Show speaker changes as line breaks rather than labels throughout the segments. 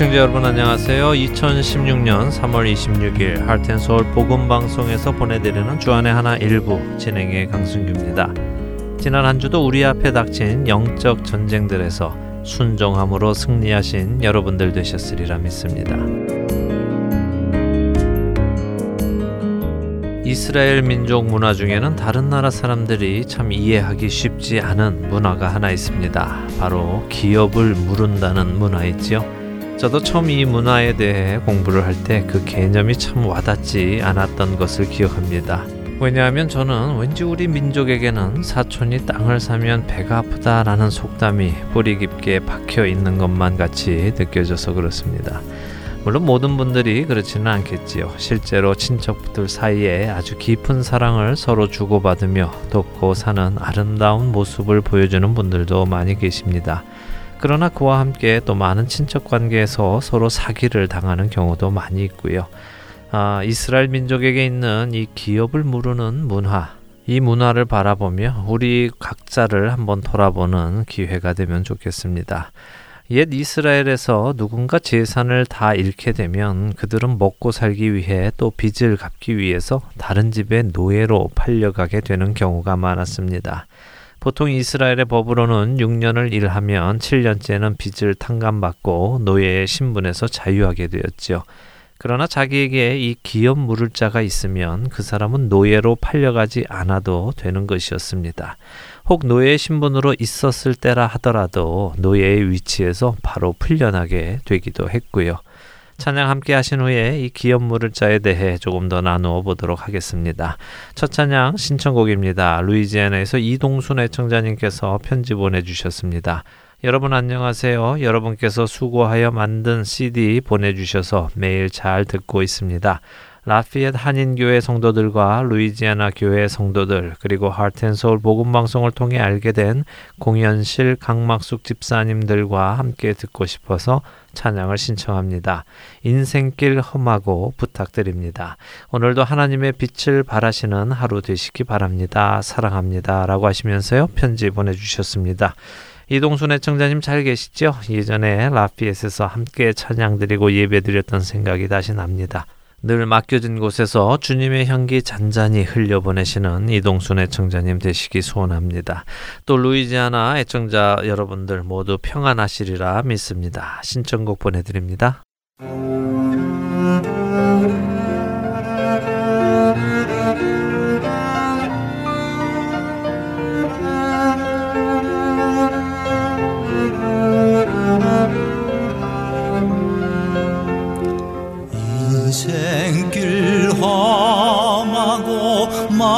애청자 여러분 안녕하세요. 2016년 3월 26일 할텐서울 복음방송에서 보내드리는 주안의 하나 일부 진행의 강승규입니다. 지난 한 주도 우리 앞에 닥친 영적 전쟁들에서 순종함으로 승리하신 여러분들 되셨으리라 믿습니다. 이스라엘 민족 문화 중에는 다른 나라 사람들이 참 이해하기 쉽지 않은 문화가 하나 있습니다. 바로 기업을 무른다는 문화이지요. 저도 처음 이 문화에 대해 공부를 할 때 그 개념이 참 와닿지 않았던 것을 기억합니다. 왜냐하면 저는 왠지 우리 민족에게는 사촌이 땅을 사면 배가 아프다라는 속담이 뿌리 깊게 박혀 있는 것만 같이 느껴져서 그렇습니다. 물론 모든 분들이 그렇지는 않겠지요. 실제로 친척들 사이에 아주 깊은 사랑을 서로 주고받으며 돕고 사는 아름다운 모습을 보여주는 분들도 많이 계십니다. 그러나 그와 함께 또 많은 친척 관계에서 서로 사기를 당하는 경우도 많이 있고요. 아, 이스라엘 민족에게 있는 이 기업을 무르는 문화, 이 문화를 바라보며 우리 각자를 한번 돌아보는 기회가 되면 좋겠습니다. 옛 이스라엘에서 누군가 재산을 다 잃게 되면 그들은 먹고 살기 위해 또 빚을 갚기 위해서 다른 집의 노예로 팔려가게 되는 경우가 많았습니다. 보통 이스라엘의 법으로는 6년을 일하면 7년째는 빚을 탕감받고 노예의 신분에서 자유하게 되었지요. 그러나 자기에게 이 기업 물을 자가 있으면 그 사람은 노예로 팔려가지 않아도 되는 것이었습니다. 혹 노예의 신분으로 있었을 때라 하더라도 노예의 위치에서 바로 풀려나게 되기도 했고요. 찬양 함께 하신 후에 이 기업 물을 자에 대해 조금 더 나누어 보도록 하겠습니다. 첫 찬양 신청곡입니다. 루이지애나에서 이동순 애청자님께서 편지 보내주셨습니다. 여러분 안녕하세요. 여러분께서 수고하여 만든 CD 보내주셔서 매일 잘 듣고 있습니다. 라피엣 한인교회 성도들과 루이지아나 교회 성도들 그리고 하트앤서울 복음방송을 통해 알게 된 공연실 강막숙 집사님들과 함께 듣고 싶어서 찬양을 신청합니다. 인생길 험하고 부탁드립니다. 오늘도 하나님의 빛을 발하시는 하루 되시기 바랍니다. 사랑합니다. 라고 하시면서요. 편지 보내주셨습니다. 이동순 애청자님 잘 계시죠? 예전에 라피엣에서 함께 찬양 드리고 예배 드렸던 생각이 다시 납니다. 늘 맡겨진 곳에서 주님의 향기 잔잔히 흘려보내시는 이동순 애청자님 되시기 소원합니다. 또 루이지아나 애청자 여러분들 모두 평안하시리라 믿습니다. 신청곡 보내드립니다.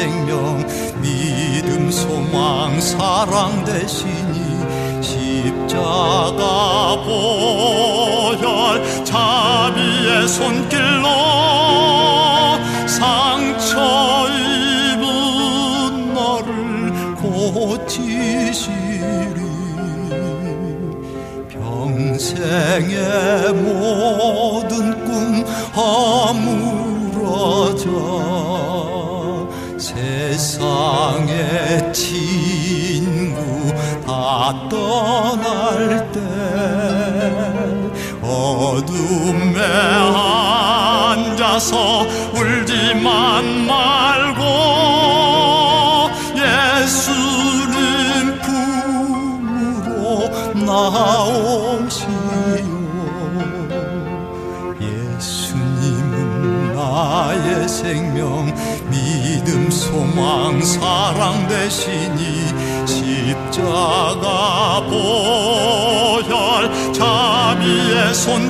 생명 믿음 소망 사랑 되시니 십자가 십자가 보혈 자비의 손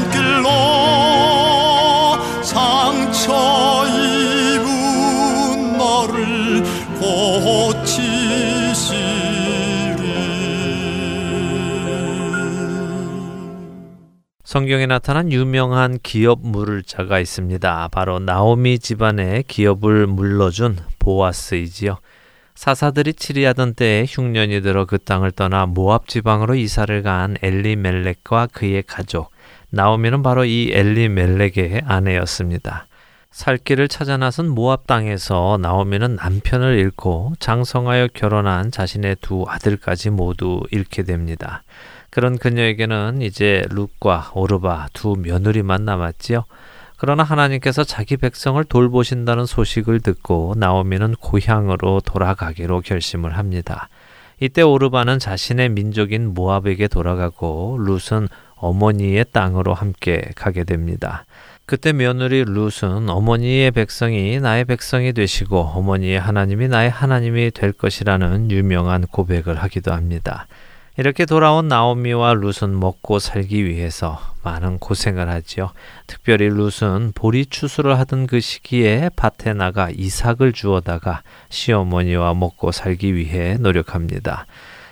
성경에 나타난 유명한 기업 물을 자가 있습니다. 바로 나오미 집안의 기업을 물러준 보아스이지요. 사사들이 치리하던 때에 흉년이 들어 그 땅을 떠나 모압 지방으로 이사를 간 엘리멜렉과 그의 가족 나오미는 바로 이 엘리멜렉의 아내였습니다. 살 길을 찾아 나선 모압 땅에서 나오미는 남편을 잃고 장성하여 결혼한 자신의 두 아들까지 모두 잃게 됩니다. 그런 그녀에게는 이제 룻과 오르바 두 며느리만 남았지요. 그러나 하나님께서 자기 백성을 돌보신다는 소식을 듣고 나오미는 고향으로 돌아가기로 결심을 합니다. 이때 오르바는 자신의 민족인 모압에게 돌아가고 룻은 어머니의 땅으로 함께 가게 됩니다. 그때 며느리 룻은 어머니의 백성이 나의 백성이 되시고 어머니의 하나님이 나의 하나님이 될 것이라는 유명한 고백을 하기도 합니다. 이렇게 돌아온 나오미와 룻은 먹고 살기 위해서 많은 고생을 하지요. 특별히 룻은 보리 추수를 하던 그 시기에 밭에 나가 이삭을 주워다가 시어머니와 먹고 살기 위해 노력합니다.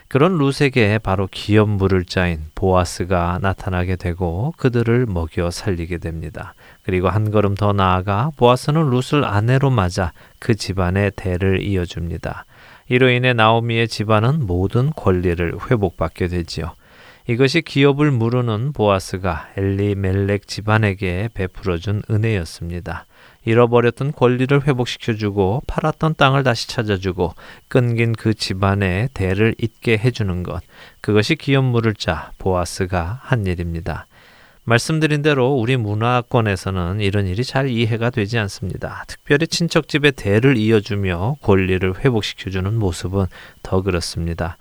그런 룻에게 바로 기업 물을 자인 보아스가 나타나게 되고 그들을 먹여 살리게 됩니다. 그리고 한 걸음 더 나아가 보아스는 룻을 아내로 맞아 그 집안의 대를 이어줍니다. 이로 인해 나오미의 집안은 모든 권리를 회복받게 되지요. 이것이 기업을 무르는 보아스가 엘리멜렉 집안에게 베풀어준 은혜였습니다. 잃어버렸던 권리를 회복시켜주고 팔았던 땅을 다시 찾아주고 끊긴 그 집안의 대를 잇게 해주는 것. 그것이 기업 물을 자 보아스가 한 일입니다. 말씀드린 대로 우리 문화권에서는 이런 일이 잘 이해가 되지 않습니다. 특별히 친척집의 대를 이어주며 권리를 회복시켜주는 모습은 더 그렇습니다.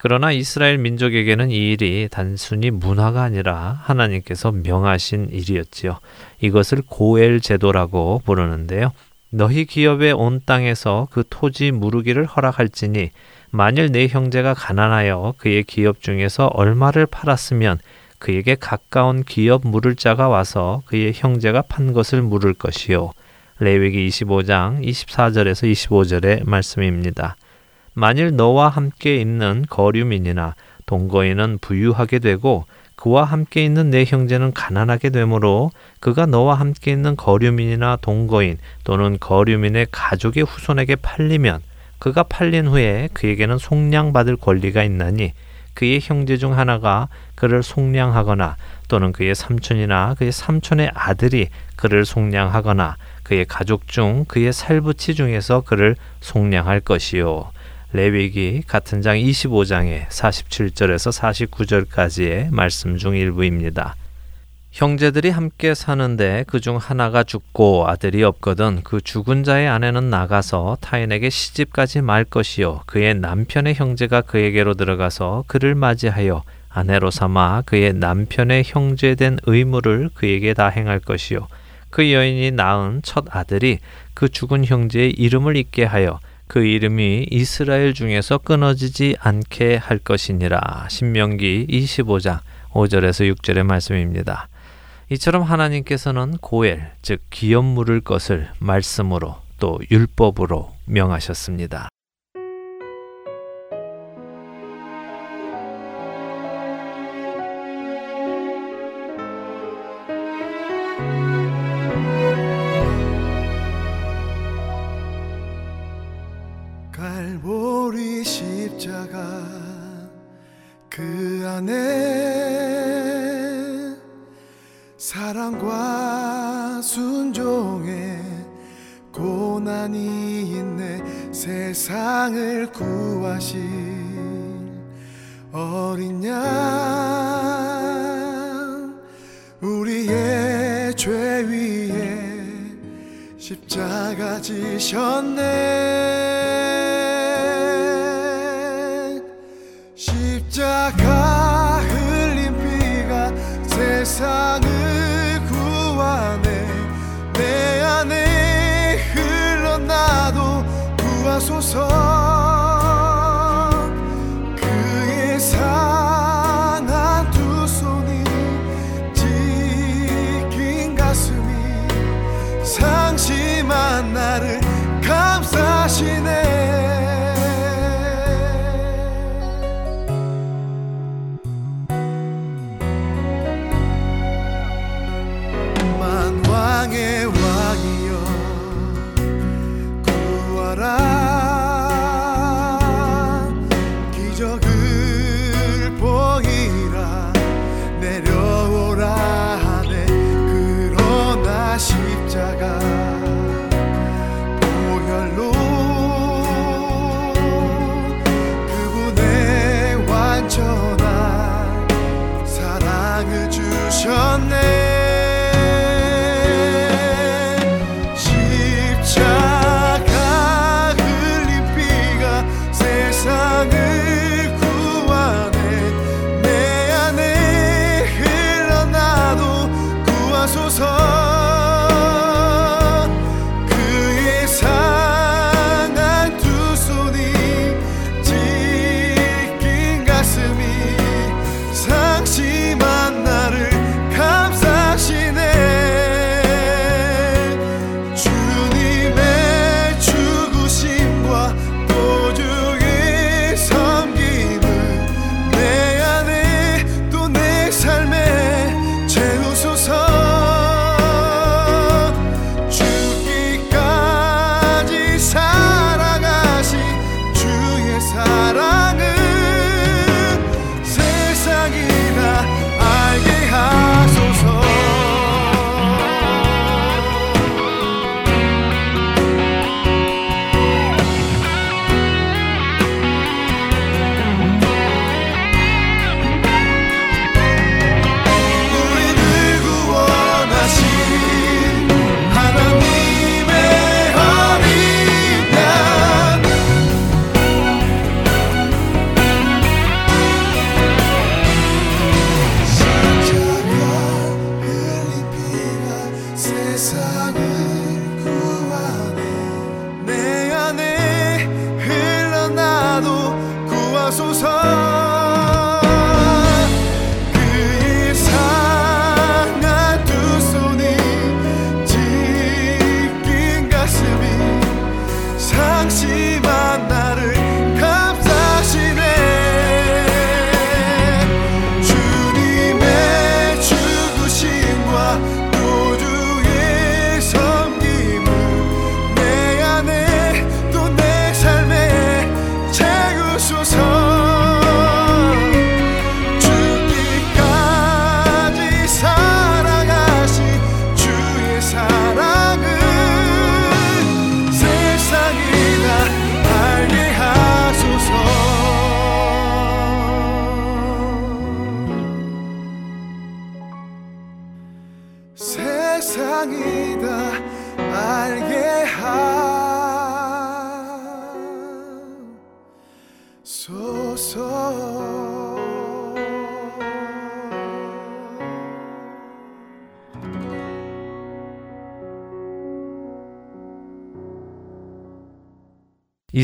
그러나 이스라엘 민족에게는 이 일이 단순히 문화가 아니라 하나님께서 명하신 일이었지요. 이것을 고엘 제도라고 부르는데요. 너희 기업의 온 땅에서 그 토지 무르기를 허락할지니 만일 내 형제가 가난하여 그의 기업 중에서 얼마를 팔았으면 그에게 가까운 기업 물을 자가 와서 그의 형제가 판 것을 물을 것이요. 레위기 25장 24절에서 25절의 말씀입니다. 만일 너와 함께 있는 거류민이나 동거인은 부유하게 되고 그와 함께 있는 내 형제는 가난하게 되므로 그가 너와 함께 있는 거류민이나 동거인 또는 거류민의 가족의 후손에게 팔리면 그가 팔린 후에 그에게는 속량받을 권리가 있나니 그의 형제 중 하나가 그를 속량하거나 또는 그의 삼촌이나 그의 삼촌의 아들이 그를 속량하거나 그의 가족 중 그의 살부치 중에서 그를 속량할 것이요. 레위기 같은 장 25장의 47절에서 49절까지의 말씀 중 일부입니다. 형제들이 함께 사는데 그 중 하나가 죽고 아들이 없거든 그 죽은 자의 아내는 나가서 타인에게 시집까지 말 것이요. 그의 남편의 형제가 그에게로 들어가서 그를 맞이하여 아내로 삼아 그의 남편의 형제된 의무를 그에게 다 행할 것이요. 그 여인이 낳은 첫 아들이 그 죽은 형제의 이름을 잊게 하여 그 이름이 이스라엘 중에서 끊어지지 않게 할 것이니라. 신명기 25장 5절에서 6절의 말씀입니다. 이처럼 하나님께서는 고엘, 즉 기업 물을 것을 말씀으로 또 율법으로 명하셨습니다.
갈보리 십자가 그 안에 사랑과 순종에 고난이 있네. 세상을 구하실 어린 양 우리의 죄 위에 십자가 지셨네. 십자가 흘린 피가 세상을 하소서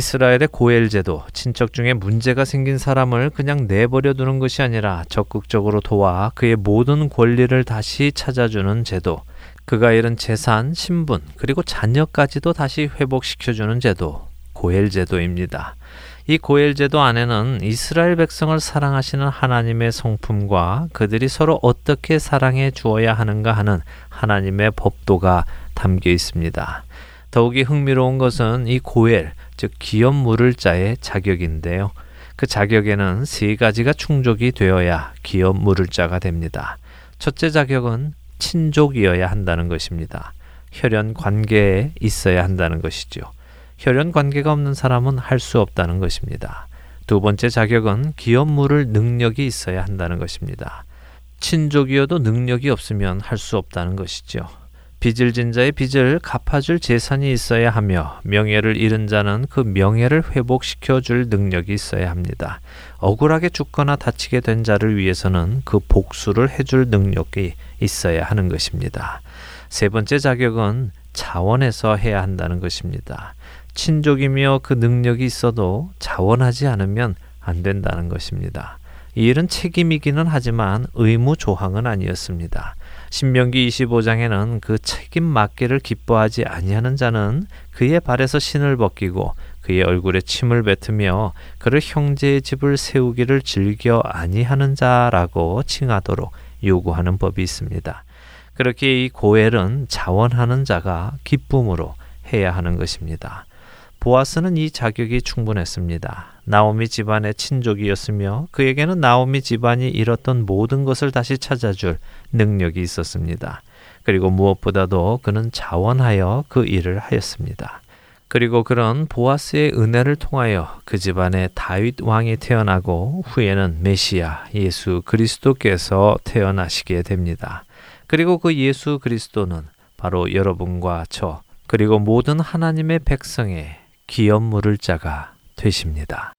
이스라엘의 고엘 제도, 친척 중에 문제가 생긴 사람을 그냥 내버려 두는 것이 아니라 적극적으로 도와 그의 모든 권리를 다시 찾아주는 제도, 그가 잃은 재산, 신분, 그리고 자녀까지도 다시 회복시켜주는 제도, 고엘 제도입니다. 이 고엘 제도 안에는 이스라엘 백성을 사랑하시는 하나님의 성품과 그들이 서로 어떻게 사랑해 주어야 하는가 하는 하나님의 법도가 담겨 있습니다. 더욱이 흥미로운 것은 이 고엘, 즉 기업 물을 자의 자격인데요. 그 자격에는 세 가지가 충족이 되어야 기업 물을 자가 됩니다. 첫째 자격은
친족이어야 한다는 것입니다. 혈연 관계에 있어야 한다는 것이죠. 혈연 관계가 없는 사람은 할 수 없다는 것입니다. 두 번째 자격은 기업 물을 능력이 있어야 한다는 것입니다. 친족이어도 능력이 없으면 할 수 없다는 것이죠. 빚을 진 자의 빚을 갚아줄 재산이 있어야 하며 명예를 잃은 자는 그 명예를 회복시켜 줄 능력이 있어야 합니다. 억울하게 죽거나 다치게 된 자를 위해서는 그 복수를 해줄 능력이 있어야 하는 것입니다. 세 번째 자격은 자원해서 해야 한다는 것입니다. 친족이며 그 능력이 있어도 자원하지 않으면 안 된다는 것입니다. 이 일은 책임이기는 하지만 의무 조항은 아니었습니다. 신명기 25장에는 그 책임 맡기를 기뻐하지 아니하는 자는 그의 발에서 신을 벗기고 그의 얼굴에 침을 뱉으며 그를 형제의 집을 세우기를 즐겨 아니하는 자라고 칭하도록 요구하는 법이 있습니다. 그렇게 이 고엘은 자원하는 자가 기쁨으로 해야 하는 것입니다. 보아스는 이 자격이 충분했습니다. 나오미 집안의 친족이었으며 그에게는 나오미 집안이 잃었던 모든 것을 다시 찾아줄 능력이 있었습니다. 그리고 무엇보다도 그는 자원하여 그 일을 하였습니다. 그리고 그런 보아스의 은혜를 통하여 그 집안에 다윗 왕이 태어나고 후에는 메시아 예수 그리스도께서 태어나시게 됩니다. 그리고 그 예수 그리스도는 바로 여러분과 저 그리고 모든 하나님의 백성의 기업 물을 자가 되십니다.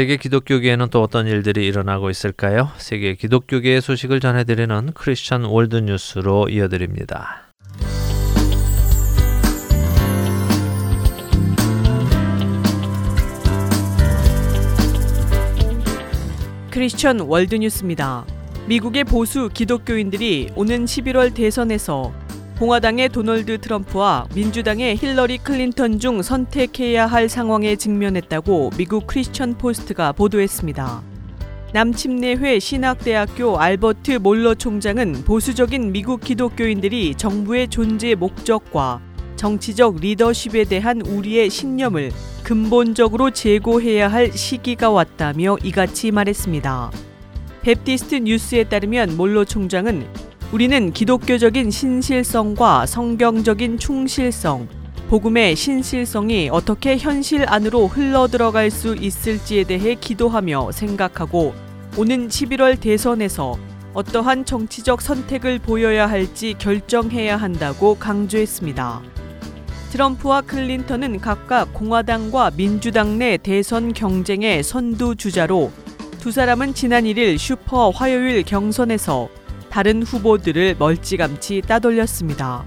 세계 기독교계에는 또 어떤 일들이 일어나고 있을까요? 세계 기독교계의 소식을 전해드리는 크리스천 월드 뉴스로 이어드립니다.
크리스천 월드 뉴스입니다. 미국의 보수 기독교인들이 오는 11월 대선에서 공화당의 도널드 트럼프와 민주당의 힐러리 클린턴 중 선택해야 할 상황에 직면했다고 미국 크리스천 포스트가 보도했습니다. 남침례회 신학대학교 알버트 몰러 총장은 보수적인 미국 기독교인들이 정부의 존재 목적과 정치적 리더십에 대한 우리의 신념을 근본적으로 재고해야 할 시기가 왔다며 이같이 말했습니다. 뱁티스트 뉴스에 따르면 몰러 총장은 우리는 기독교적인 신실성과 성경적인 충실성, 복음의 신실성이 어떻게 현실 안으로 흘러 들어갈 수 있을지에 대해 기도하며 생각하고 오는 11월 대선에서 어떠한 정치적 선택을 보여야 할지 결정해야 한다고 강조했습니다. 트럼프와 클린턴은 각각 공화당과 민주당 내 대선 경쟁의 선두 주자로 두 사람은 지난 1일 슈퍼 화요일 경선에서 다른 후보들을 멀찌감치 따돌렸습니다.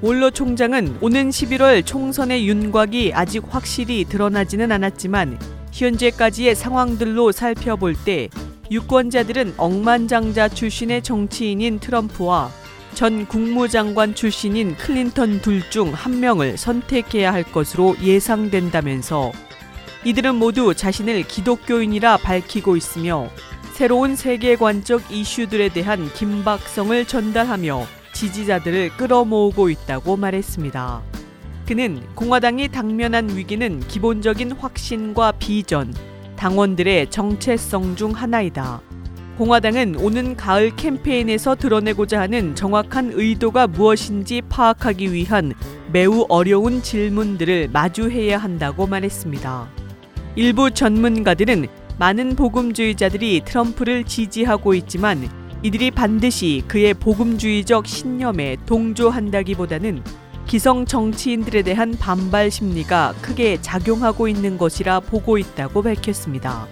몰로 총장은 오는 11월 총선의 윤곽이 아직 확실히 드러나지는 않았지만 현재까지의 상황들로 살펴볼 때 유권자들은 억만장자 출신의 정치인인 트럼프와 전 국무장관 출신인 클린턴 둘 중 한 명을 선택해야 할 것으로 예상된다면서 이들은 모두 자신을 기독교인이라 밝히고 있으며 새로운 세계관적 이슈들에 대한 긴박성을 전달하며 지지자들을 끌어모으고 있다고 말했습니다. 그는 공화당이 당면한 위기는 기본적인 확신과 비전, 당원들의 정체성 중 하나이다. 공화당은 오는 가을 캠페인에서 드러내고자 하는 정확한 의도가 무엇인지 파악하기 위한 매우 어려운 질문들을 마주해야 한다고 말했습니다. 일부 전문가들은 많은 복음주의자들이 트럼프를 지지하고 있지만 이들이 반드시 그의 복음주의적 신념에 동조한다기보다는 기성 정치인들에 대한 반발 심리가 크게 작용하고 있는 것이라 보고 있다고 밝혔습니다.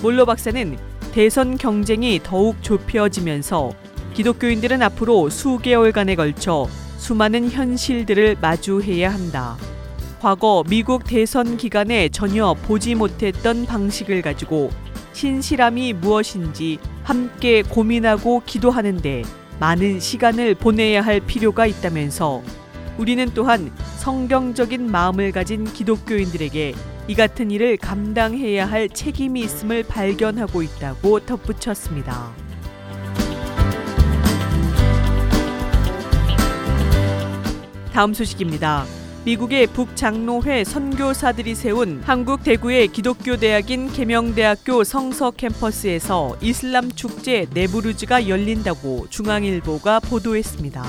몰로 박사는 대선 경쟁이 더욱 좁혀지면서 기독교인들은 앞으로 수개월간에 걸쳐 수많은 현실들을 마주해야 한다. 과거 미국 대선 기간에 전혀 보지 못했던 방식을 가지고 신실함이 무엇인지 함께 고민하고 기도하는데 많은 시간을 보내야 할 필요가 있다면서 우리는 또한 성경적인 마음을 가진 기독교인들에게 이 같은 일을 감당해야 할 책임이 있음을 발견하고 있다고 덧붙였습니다. 다음 소식입니다. 미국의 북장로회 선교사들이 세운 한국 대구의 기독교 대학인 계명대학교 성서 캠퍼스에서 이슬람 축제 네부르즈가 열린다고 중앙일보가 보도했습니다.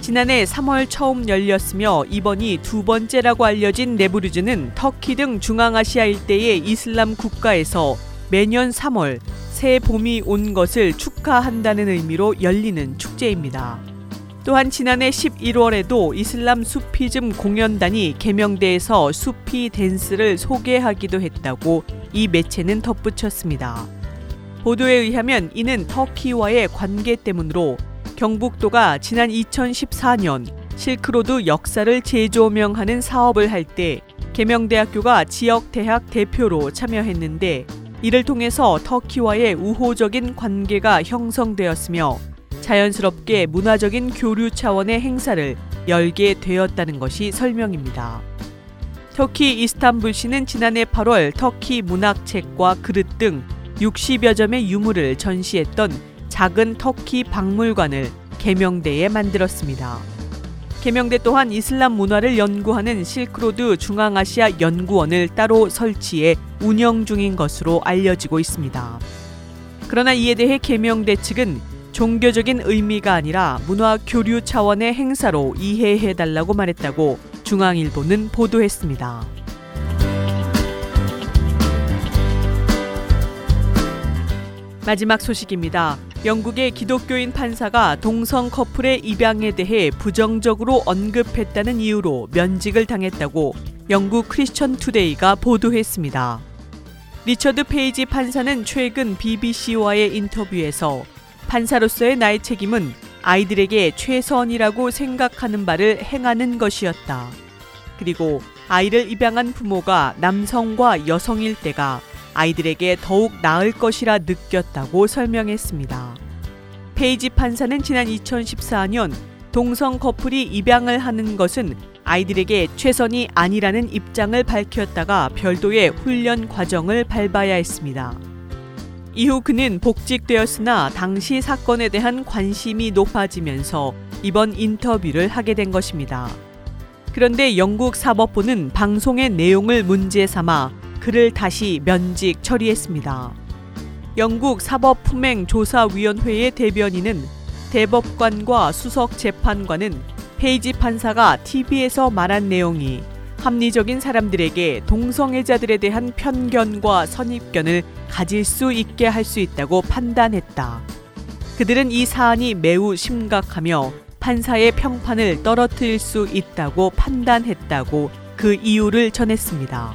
지난해 3월 처음 열렸으며 이번이 두 번째라고 알려진 네부르즈는 터키 등 중앙아시아 일대의 이슬람 국가에서 매년 3월 새 봄이 온 것을 축하한다는 의미로 열리는 축제입니다. 또한 지난해 11월에도 이슬람 수피즘 공연단이 개명대에서 수피 댄스를 소개하기도 했다고 이 매체는 덧붙였습니다. 보도에 의하면 이는 터키와의 관계 때문으로 경북도가 지난 2014년 실크로드 역사를 재조명하는 사업을 할때 계명대학교가 지역 대학 대표로 참여했는데 이를 통해서 터키와의 우호적인 관계가 형성되었으며 자연스럽게 문화적인 교류 차원의 행사를 열게 되었다는 것이 설명입니다. 터키 이스탄불시는 지난해 8월 터키 문학책과 그릇 등 60여 점의 유물을 전시했던 작은 터키 박물관을 개명대에 만들었습니다. 개명대 또한 이슬람 문화를 연구하는 실크로드 중앙아시아 연구원을 따로 설치해 운영 중인 것으로 알려지고 있습니다. 그러나 이에 대해 개명대 측은 종교적인 의미가 아니라 문화 교류 차원의 행사로 이해해 달라고 말했다고 중앙일보는 보도했습니다. 마지막 소식입니다. 영국의 기독교인 판사가 동성 커플의 입양에 대해 부정적으로 언급했다는 이유로 면직을 당했다고 영국 크리스천 투데이가 보도했습니다. 리처드 페이지 판사는 최근 BBC와의 인터뷰에서 판사로서의 나의 책임은 아이들에게 최선이라고 생각하는 바를 행하는 것이었다. 그리고 아이를 입양한 부모가 남성과 여성일 때가 아이들에게 더욱 나을 것이라 느꼈다고 설명했습니다. 페이지 판사는 지난 2014년 동성 커플이 입양을 하는 것은 아이들에게 최선이 아니라는 입장을 밝혔다가 별도의 훈련 과정을 밟아야 했습니다. 이후 그는 복직되었으나 당시 사건에 대한 관심이 높아지면서 이번 인터뷰를 하게 된 것입니다. 그런데 영국 사법부는 방송의 내용을 문제 삼아 그를 다시 면직 처리했습니다. 영국 사법품행조사위원회의 대변인은 대법관과 수석 재판관은 페이지 판사가 TV에서 말한 내용이 합리적인 사람들에게 동성애자들에 대한 편견과 선입견을 가질 수 있게 할 수 있다고 판단했다. 그들은 이 사안이 매우 심각하며 판사의 평판을 떨어뜨릴 수 있다고 판단했다고 그 이유를 전했습니다.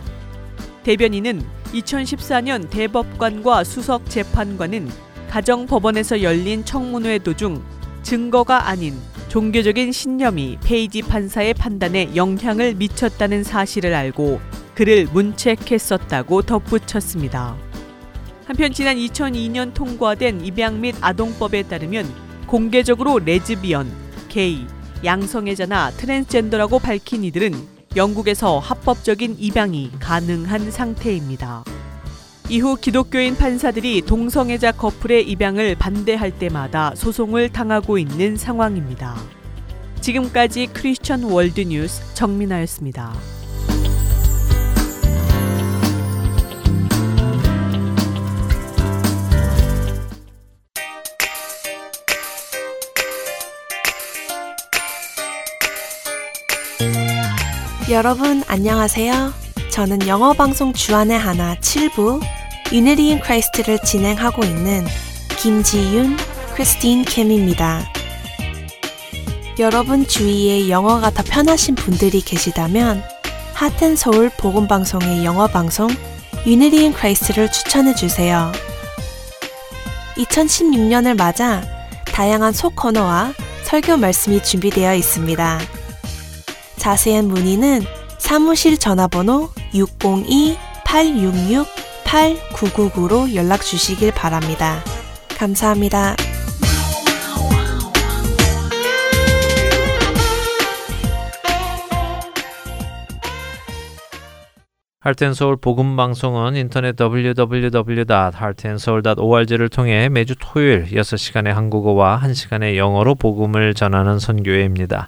대변인은 2014년 대법관과 수석 재판관은 가정법원에서 열린 청문회 도중 증거가 아닌 종교적인 신념이 페이지 판사의 판단에 영향을 미쳤다는 사실을 알고 그를 문책했었다고 덧붙였습니다. 한편 지난 2002년 통과된 입양 및 아동법에 따르면 공개적으로 레즈비언, 게이, 양성애자나 트랜스젠더라고 밝힌 이들은 영국에서 합법적인 입양이 가능한 상태입니다. 이후 기독교인 판사들이 동성애자 커플의 입양을 반대할 때마다 소송을 당하고 있는 상황입니다. 지금까지 크리스천 월드 뉴스 정민아였습니다.
여러분 안녕하세요. 저는 영어 방송 주안의 하나 7부 Unity in Christ를 진행하고 있는 김지윤, 크리스틴 김입니다. 여러분 주위에 영어가 더 편하신 분들이 계시다면 Heart and Soul 복음방송의 영어 방송 Unity in Christ를 추천해 주세요. 2016년을 맞아 다양한 소코너와 설교 말씀이 준비되어 있습니다. 자세한 문의는 사무실 전화번호 602-866-8999로 연락 주시길 바랍니다. 감사합니다.
할텐서울 복음방송은 인터넷 www.heartandsoul.org를 통해 매주 토요일 6시간의 한국어와 1시간의 영어로 복음을 전하는 선교회입니다.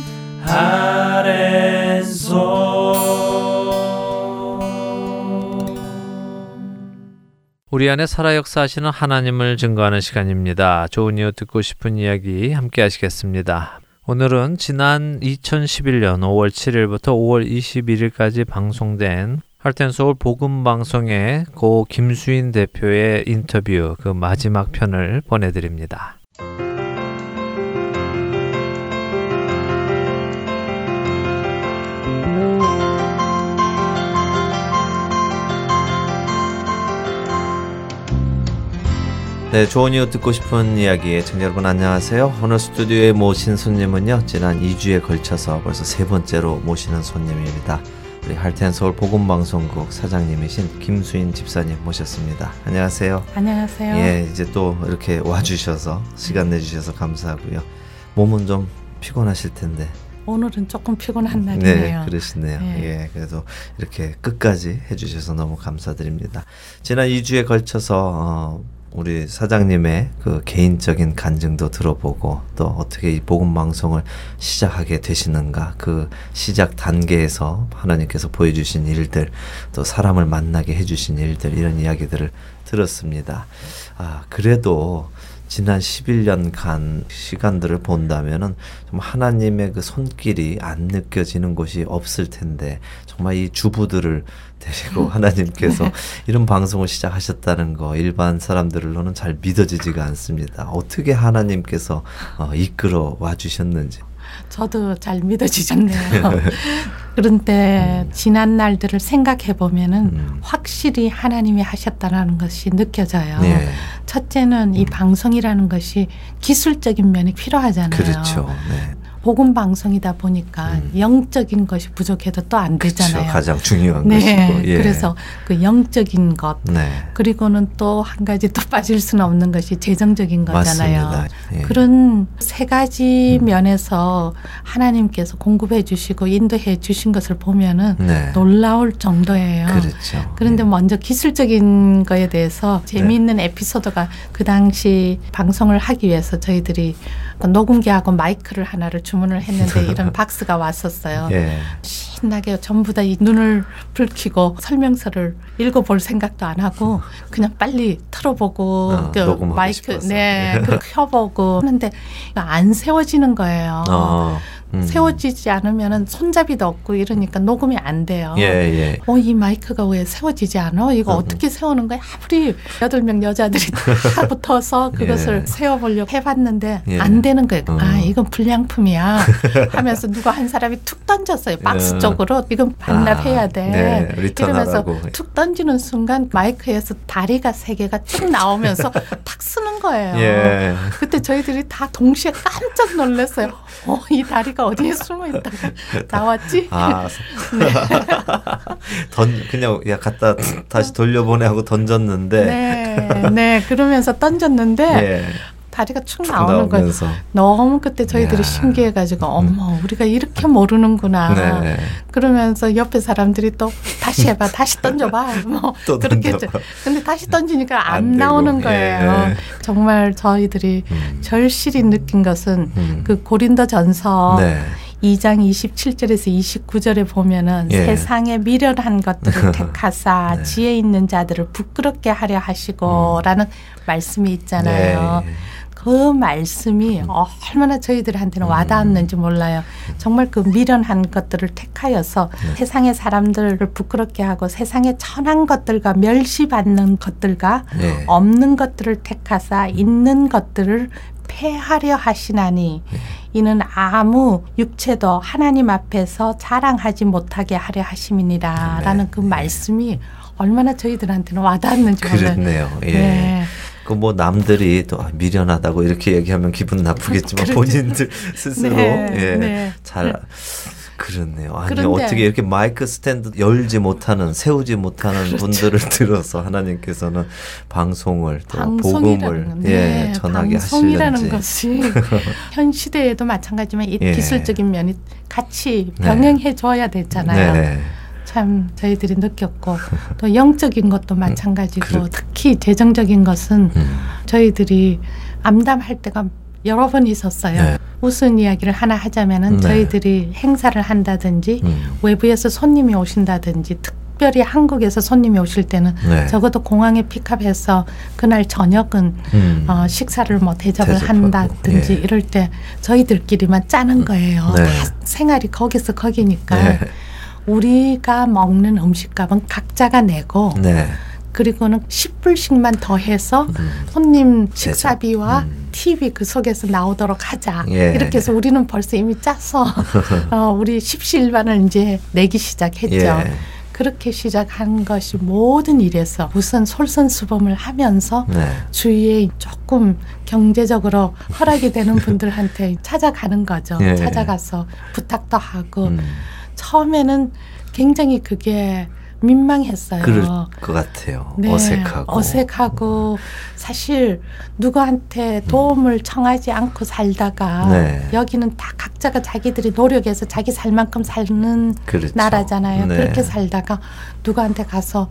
우리 안에 살아 역사하시는 하나님을 증거하는 시간입니다. 좋은 이유 듣고 싶은 이야기 함께 하시겠습니다. 오늘은 지난 2011년 5월 7일부터 5월 21일까지 방송된 할텐 서울 복음 방송의 고 김수인 대표의 인터뷰 그 마지막 편을 보내드립니다. 네, 좋은 이유 듣고 싶은 이야기 청자 여러분 안녕하세요. 오늘 스튜디오에 모신 손님은요. 지난 2주에 걸쳐서 벌써 세 번째로 모시는 손님입니다. 우리 할텐 서울 복음 방송국 사장님이신 김수인 집사님 모셨습니다. 안녕하세요.
안녕하세요.
예, 이제 또 이렇게 와 주셔서 시간 내 주셔서 감사하고요. 몸은 좀 피곤하실 텐데.
오늘은 조금 피곤한 날이네요.
네, 그러시네요.
네.
예, 그래도 이렇게 끝까지 해주셔서 너무 감사드립니다. 지난 2주에 걸쳐서 어, 우리 사장님의 그 개인적인 간증도 들어보고 또 어떻게 이 복음 방송을 시작하게 되시는가 그 시작 단계에서 하나님께서 보여주신 일들 또 사람을 만나게 해주신 일들 이런 이야기들을 들었습니다. 아 그래도
지난 11년간 시간들을 본다면은 정말 하나님의 그 손길이 안 느껴지는 곳이 없을 텐데 정말 이 주부들을 데리고 하나님께서 이런 방송을 시작하셨다는 거 일반 사람들로는 잘 믿어지지가 않습니다. 어떻게 하나님께서 어, 이끌어 와 주셨는지.
저도 잘 믿어지셨네요. 그런데 지난 날들을 생각해 보면은
음.
확실히 하나님이 하셨다라는 것이 느껴져요.
네.
첫째는 이 방송이라는 것이 기술적인 면이 필요하잖아요.
그렇죠. 네.
복음 방송이다 보니까
음.
영적인 것이 부족해도 또 안. 되잖아요.
가장 중요한
네.
것이고. 예.
그래서 그 영적인 것
네.
그리고는 또 한 가지 또 빠질 수는 없는 것이 재정적인 거잖아요.
맞습니다. 예.
그런 세 가지
음.
면에서 하나님께서 공급해 주시고 인도해 주신 것을 보면은
네.
놀라울 정도예요.
그렇죠.
그런데
예.
먼저 기술적인 거에 대해서 재미있는 에피소드가 그 당시 방송을 하기 위해서 저희들이 녹음기하고 마이크를 하나를 주문을 했는데 이런 박스가 왔었어요.
예.
신나게 전부 다 이 눈을 붉히고 설명서를 읽어볼 생각도 안 하고 그냥 빨리 틀어보고
어,
그 마이크
싶어서.
네 켜보고 하는데 안 세워지는 거예요.
어, 음.
세워지지 않으면은 손잡이도 없고 이러니까 녹음이 안 돼요.
예, 예.
어, 이 마이크가 왜 세워지지 않아? 이거
음.
어떻게 세우는 거야? 아무리 여덟 명 여자들이 다 붙어서 그것을
예.
세워보려고 해봤는데
예.
안 되는 거예요.
음.
아, 이건 불량품이야. 하면서 누가 한 사람이 툭 던졌어요. 박스
예.
쪽으로. 이건 반납해야
아,
돼.
네,
이러면서. 툭 던지는 순간 마이크에서 다리가 세 개가 쭉 나오면서 탁 쓰는 거예요.
예.
그때 저희들이 다 동시에 깜짝 놀랐어요. 어, 이 다리가 어디에 숨어 있다가 나왔지?
아,
네.
던 그냥 야 갖다 다시 돌려보내 하고 던졌는데
네, 네. 그러면서 던졌는데
예.
다리가
축툭
나오는 거예요. 너무 그때 저희들이
야.
신기해가지고 어머 우리가 이렇게 모르는구나.
네.
그러면서 옆에 사람들이 또 다시 해봐, 다시 던져봐.
뭐또
그렇게. 했죠. 근데 다시 던지니까 안,
안 되고.
나오는
예.
거예요. 정말 저희들이
음.
절실히 느낀 것은
음.
그 고린도 전서
네.
2장 27절에서 29절에 보면은
예.
세상에 미련한 것들을 택하사
네.
지혜 있는 자들을 부끄럽게 하려 하시고라는 말씀이 있잖아요.
네.
그 말씀이 얼마나 저희들한테는 와닿았는지 몰라요. 정말 그 미련한 것들을 택하여서
네.
세상의 사람들을 부끄럽게 하고 세상의 천한 것들과 멸시받는 것들과
예.
없는 것들을 택하사 있는 것들을 폐하려 하시나니
네.
이는 아무 육체도 하나님 앞에서 자랑하지 못하게 하려 하심이니라라는 그 말씀이 얼마나 저희들한테는 와닿았는지 몰라요.
그렇네요. 예.
네.
그뭐 남들이 또 아, 미련하다고 이렇게 얘기하면 기분 나쁘겠지만. 본인들 스스로
네,
예.
네.
잘 그렇네요. 아니
그런데-
어떻게 이렇게 마이크 스탠드 열지 못하는 세우지 못하는
그렇죠.
분들을 들어서 하나님께서는 방송을 또 복음을
건,
예
네,
전하게
방송이라는
하시는지
것이 현 시대에도 마찬가지지만 이
예.
기술적인 면이 같이
네.
병행해 줘야 되잖아요.
네.
참 저희들이 느꼈고 또 영적인 것도 마찬가지고
그렇-
특히 재정적인 것은
음.
저희들이 암담할 때가 여러 번 있었어요.
네.
무슨 이야기를 하나 하자면은
네.
저희들이 행사를 한다든지
음.
외부에서 손님이 오신다든지 특별히 한국에서 손님이 오실 때는
네.
적어도 공항에 픽업해서 그날 저녁은
음.
어, 식사를 뭐 대접을
대접하고,
한다든지
예.
이럴 때 저희들끼리만 짜는 거예요.
네.
다 생활이 거기서 거기니까
네.
우리가 먹는 음식값은 각자가 내고
네.
그리고는 10불씩만 더해서
음.
손님 식사비와
음.
팁이 그 속에서 나오도록 하자.
예.
이렇게 해서 우리는 벌써 이미 짜서 어, 우리 십시일반을 이제 내기 시작했죠.
예.
그렇게 시작한 것이 모든 일에서 우선 솔선수범을 하면서
네.
주위에 조금 경제적으로 허락이 되는 분들한테 찾아가는 거죠.
예.
찾아가서 부탁도 하고
음.
처음에는 굉장히 그게 민망했어요.
그럴 것 같아요.
네,
어색하고.
어색하고 사실 누구한테 도움을 청하지 않고 살다가
네.
여기는 다 각자가 자기들이 노력해서 자기 살 만큼 사는
그렇죠.
나라잖아요.
네.
그렇게 살다가 누구한테 가서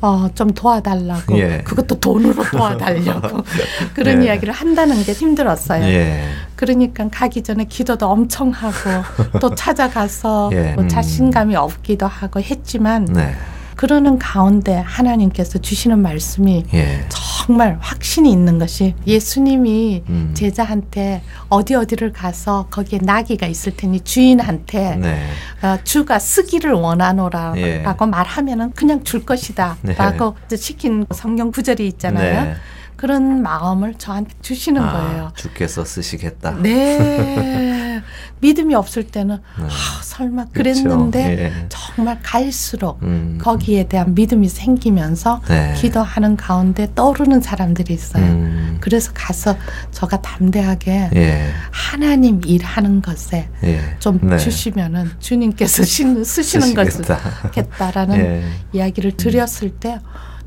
어, 좀 도와달라고
예.
그것도 돈으로 도와달라고 그런
예.
이야기를 한다는 게 힘들었어요.
예.
그러니까 가기 전에 기도도 엄청 하고 또 찾아가서
예.
뭐
음.
자신감이 없기도 하고 했지만
네.
그러는 가운데 하나님께서 주시는 말씀이
예.
정말 확신이 있는 것이 예수님이
음.
제자한테 어디 어디를 가서 거기에 나귀가 있을 테니 주인한테
네.
어, 주가 쓰기를 원하노라라고
예.
말하면은 그냥 줄 것이다라고
네.
시킨 성경 구절이 있잖아요.
네.
그런 마음을 저한테 주시는
아,
거예요.
주께서 쓰시겠다.
네. 믿음이 없을 때는
네.
아, 설마. 그랬는데
예.
정말 갈수록
음.
거기에 대한 믿음이 생기면서
네.
기도하는 가운데 떠오르는 사람들이 있어요.
음.
그래서 가서 저가 담대하게
예.
하나님 일하는 것에
예.
좀
네.
주시면은 주님께서 쓰시는, 쓰시는 것을. 하겠다라는
예.
이야기를 드렸을 때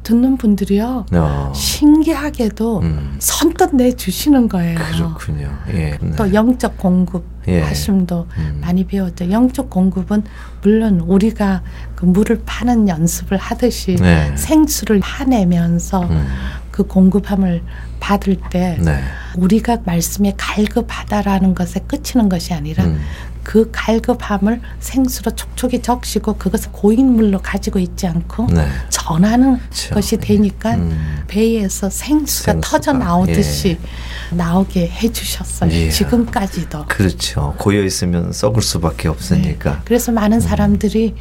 듣는 분들이요
어.
신기하게도
음.
선뜻 내 주시는 거예요.
그렇군요. 예. 네.
또 영적 공급
예.
하심도
음.
많이 배웠죠. 영적 공급은 물론 우리가 그 물을 파는 연습을 하듯이
네.
생수를 파내면서
음.
그 공급함을 받을 때
네.
우리가 말씀에 갈급하다라는 것에 끝이는 것이 아니라
음.
그 갈급함을 생수로 촉촉히 적시고 그것을 고인물로 가지고 있지 않고
네.
전하는
그렇죠.
것이 되니까
음.
배에서 생수가,
생수가,
터져 나오듯이 나오게 해주셨어요.
예.
지금까지도.
그렇죠. 고여 있으면 썩을 수밖에 없으니까.
네. 그래서 많은 사람들이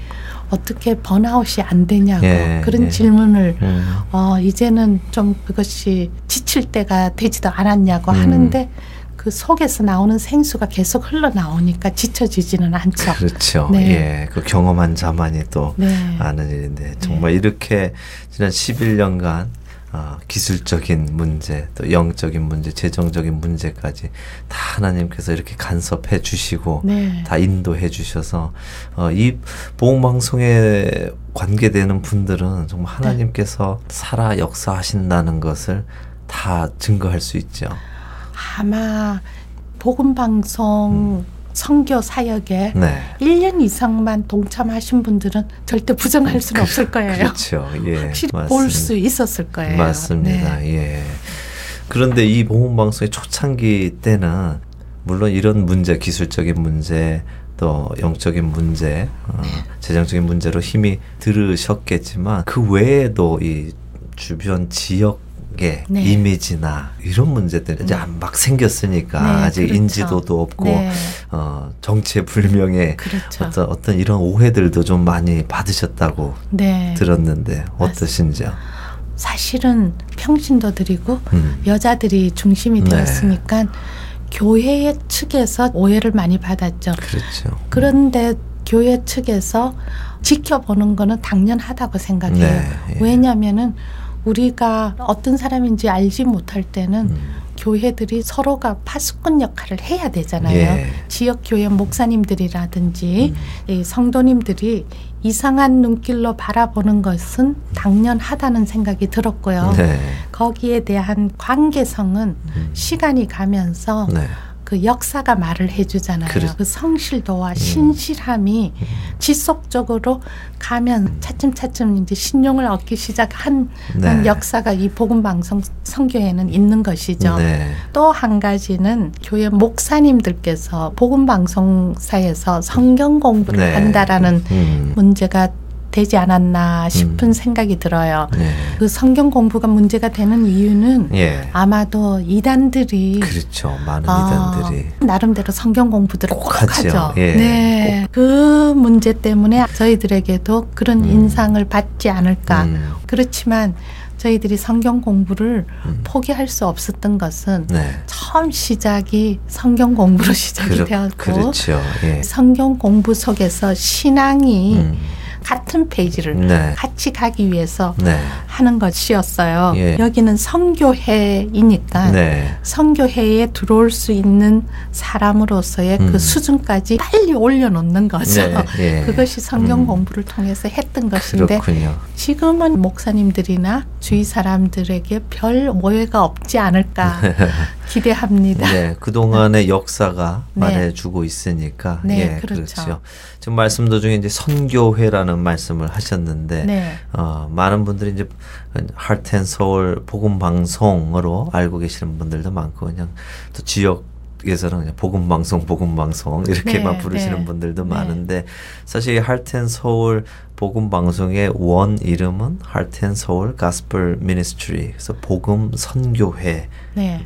어떻게 번아웃이 안 되냐고
예,
그런
예.
질문을
음.
어, 이제는 좀 그것이 지칠 때가 되지도 않았냐고
음.
하는데 그 속에서 나오는 생수가 계속 흘러나오니까 지쳐지지는 않죠.
그렇죠.
네.
예. 그 경험한 자만이 또
네.
아는 일인데 정말 이렇게 지난 11년간 어, 기술적인 문제, 또 영적인 문제, 재정적인 문제까지 다 하나님께서 이렇게 간섭해 주시고
네.
다 인도해 주셔서 어, 이 보험 방송에 관계되는 분들은 정말 하나님께서 살아 역사하신다는 것을 다 증거할 수 있죠.
아마 복음 방송 선교 사역에
네.
1년 이상만 동참하신 분들은 절대 부정할 수는 없을 거예요.
그렇죠. 예.
확실히. 볼 수 있었을 거예요.
맞습니다.
네.
예. 그런데 이 보험 방송의 초창기 때는 물론 이런 문제, 기술적인 문제, 또 영적인 문제, 어, 재정적인 문제로 힘이 들으셨겠지만 그 외에도 이 주변 지역 의
네.
이미지나 이런 문제들이 이제 막 생겼으니까
네,
아직
그렇죠.
인지도도 없고
네.
어, 정체 불명의
그렇죠.
어떤 어떤 이런 오해들도 좀 많이 받으셨다고
네.
들었는데 어떠신지요?
사실은 평신도들이고
음.
여자들이 중심이
네.
되었으니까 교회 측에서 오해를 많이 받았죠.
그렇죠.
그런데 교회 측에서 지켜보는 거는 당연하다고 생각해요.
네, 예.
왜냐하면은 우리가 어떤 사람인지 알지 못할 때는
음.
교회들이 서로가 파수꾼 역할을 해야 되잖아요.
예.
지역 교회 목사님들이라든지
음.
이 성도님들이 이상한 눈길로 바라보는 것은 당연하다는 생각이 들었고요.
네.
거기에 대한 관계성은
음.
시간이 가면서
네.
그 역사가 말을 해주잖아요.
그렇-
그 성실도와 신실함이
음.
지속적으로 가면 차츰차츰 이제 신용을 얻기 시작한
네.
역사가 이 복음 방송 선교에는 있는 것이죠.
네.
또한 가지는 교회 목사님들께서 복음 방송사에서 성경 공부를
네.
한다라는
음.
문제가 되지 않았나 싶은
음.
생각이 들어요.
네.
그 성경 공부가 문제가 되는 이유는
예.
아마도 이단들이
그렇죠. 많은
아,
이단들이
나름대로 성경 공부들을 꼭,
꼭 하죠. 예,
네. 그 문제 때문에 저희들에게도 그런
음.
인상을 받지 않을까.
음.
그렇지만 저희들이 성경 공부를
음.
포기할 수 없었던 것은
네.
처음 시작이 성경 공부로 시작이
그렇-
되었고
그렇죠. 예.
성경 공부 속에서 신앙이
음.
같은 페이지를
네.
같이 가기 위해서
네.
하는 것이었어요.
예.
여기는 성교회이니까
네.
성교회에 들어올 수 있는 사람으로서의
음.
그 수준까지 빨리 올려놓는 거죠.
네, 예.
그것이 성경
음.
공부를 통해서 했던 것인데
그렇군요.
지금은 목사님들이나 주위 사람들에게 별 오해가 없지 않을까 기대합니다.
네, 그동안의 역사가
네.
말해주고 있으니까.
네,
예,
그렇죠.
지금 말씀 도중에 이제 선교회라는 말씀을 하셨는데,
네.
어, 많은 분들이 이제 하트앤서울 복음 방송으로 알고 계시는 분들도 많고 그냥 또 지역 한국에서는 그냥 복음 방송, 복음 방송 이렇게만
네,
부르시는
네.
분들도
네.
많은데 사실 Heart and Soul 복음 방송의 원 이름은 Heart and Soul Gospel Ministry 그래서 복음 선교회로
네.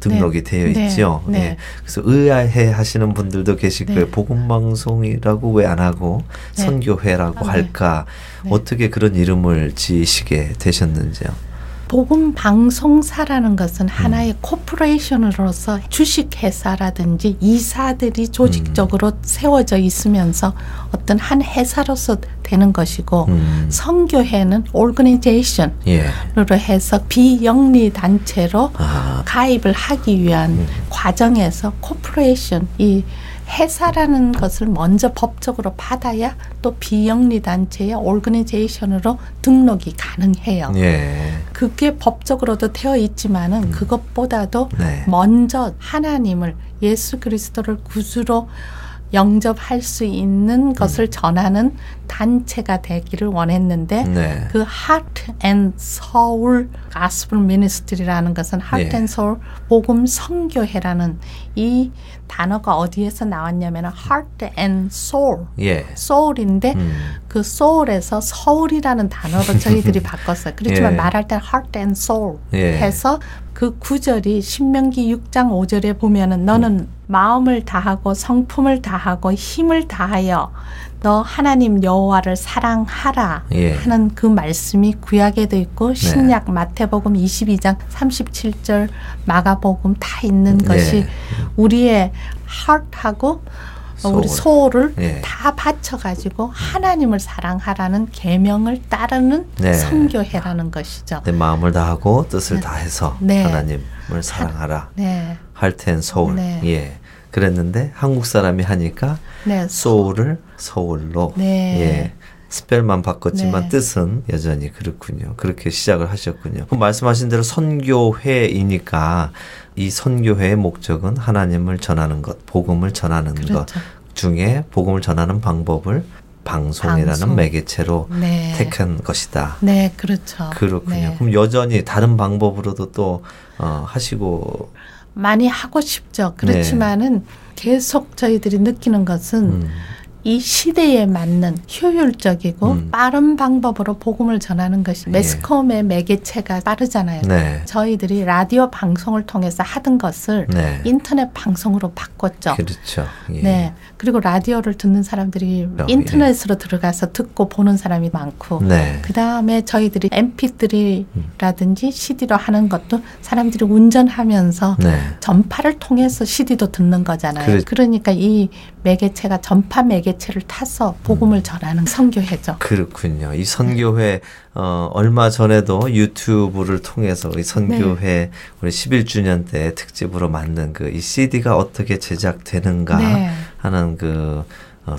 등록이 되어
네,
있죠.
네.
예. 그래서 의아해 하시는 분들도 계실
네.
거예요. 복음 방송이라고 왜 안 하고
네.
선교회라고
아, 네.
할까?
네.
어떻게 그런 이름을 지으시게 되셨는지요?
복음 방송사라는 것은
음.
하나의 corporation으로서 주식 회사라든지 이사들이 조직적으로
음.
세워져 있으면서 어떤 한 회사로서 되는 것이고
음.
선교회는 organization으로
예.
해서 비영리 단체로
아,
가입을 하기 위한
음.
과정에서 corporation 이 회사라는 것을 먼저 법적으로 받아야 또 비영리 단체의 organization으로 등록이 가능해요.
예.
그게 법적으로도 되어 있지만은 그것보다도
네.
먼저 하나님을 예수 그리스도를 구주로 영접할 수 있는 것을 전하는 단체가 되기를 원했는데
네.
그 Heart and Soul Gospel Ministry라는 것은 Heart
예.
and Soul 복음 선교회라는 이 단어가 어디에서 나왔냐면 Heart and Soul
예.
soul인데
음.
그 soul에서 서울이라는 단어로 저희들이 바꿨어요. 그렇지만
예.
말할 때 heart and soul
예.
해서 그 구절이 신명기 6장 5절에 보면은 너는
음.
마음을 다하고 성품을 다하고 힘을 다하여 너 하나님 여호와를 사랑하라
예.
하는 그 말씀이 구약에도 있고 신약 마태복음 22장 37절 마가복음 다 있는 것이
예.
우리의 heart하고 어, 우리
소울.
소울을
예.
다 바쳐가지고 하나님을 사랑하라는 계명을 따르는
네.
선교회라는 것이죠.
내 마음을 다하고 뜻을 다해서
네.
하나님을 사랑하라.
네,
할텐.
네.
예. 그랬는데 한국 사람이 하니까
네,
소울을 서울로
네.
예. 스펠만 바꿨지만
네.
뜻은 여전히 그렇군요. 그렇게 시작을 하셨군요. 그럼 말씀하신 대로 선교회이니까 이 선교회의 목적은 하나님을 전하는 것, 복음을 전하는 것
그렇죠.
중에 복음을 전하는 방법을 방송이라는
방송.
매개체로
네,
택한 것이다.
네, 그렇죠.
그렇군요.
네.
그럼 여전히 다른 방법으로도 또 어, 하시고
많이 하고 싶죠. 그렇지만은 계속 저희들이 느끼는 것은
네. 음,
이 시대에 맞는 효율적이고
음.
빠른 방법으로 복음을 전하는 것이
예.
매스컴의 매개체가 빠르잖아요.
네,
저희들이 라디오 방송을 통해서 하던 것을
네,
인터넷 방송으로 바꿨죠.
그렇죠. 예.
네. 그리고 라디오를 듣는 사람들이
어,
인터넷으로 들어가서 듣고 보는 사람이 많고
네,
그 다음에 저희들이 MP3라든지 CD로 하는 것도 사람들이 운전하면서
네,
전파를 통해서 CD도 듣는 거잖아요.
그래-
그러니까 이 매개체가 전파 매개체를 타서
음.
복음을 전하는 선교회죠.
그렇군요. 이 선교회 어, 얼마 전에도 유튜브를 통해서 이 선교회
네.
우리 11주년 때 특집으로 만든 그 이 CD가 어떻게 제작되는가
네.
하는 그 어,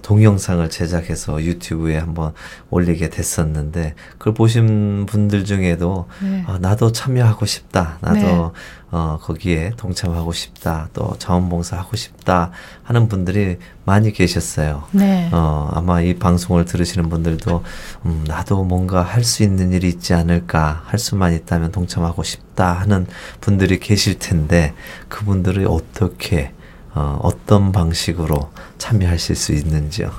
동영상을 제작해서 유튜브에 한번 올리게 됐었는데 그걸 보신 분들 중에도
네.
아, 나도 참여하고 싶다. 나도
네.
어, 거기에 동참하고 싶다. 또 자원봉사 하고 싶다 하는 분들이 많이 계셨어요.
네.
어, 아마 이 방송을 들으시는 분들도 음, 나도 뭔가 할 수 있는 일이 있지 않을까. 할 수만 있다면 동참하고 싶다 하는 분들이 계실 텐데 그분들이 어떻게 어, 어떤 방식으로 참여하실 수 있는지요.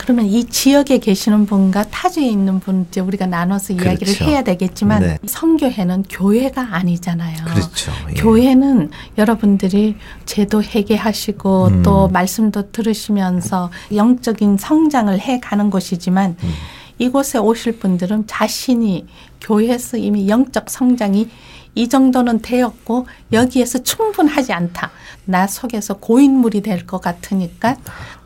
그러면 이 지역에 계시는 분과 타주에 있는 분 이제 우리가 나눠서 이야기를
그렇죠.
해야 되겠지만
네.
선교회는 교회가 아니잖아요.
그렇죠. 예.
교회는 여러분들이 제도 회개하시고
음.
또 말씀도 들으시면서 영적인 성장을 해 가는 곳이지만
음.
이곳에 오실 분들은 자신이 교회에서 이미 영적 성장이 이 정도는 되었고 여기에서 충분하지 않다. 나 속에서 고인물이 될 것 같으니까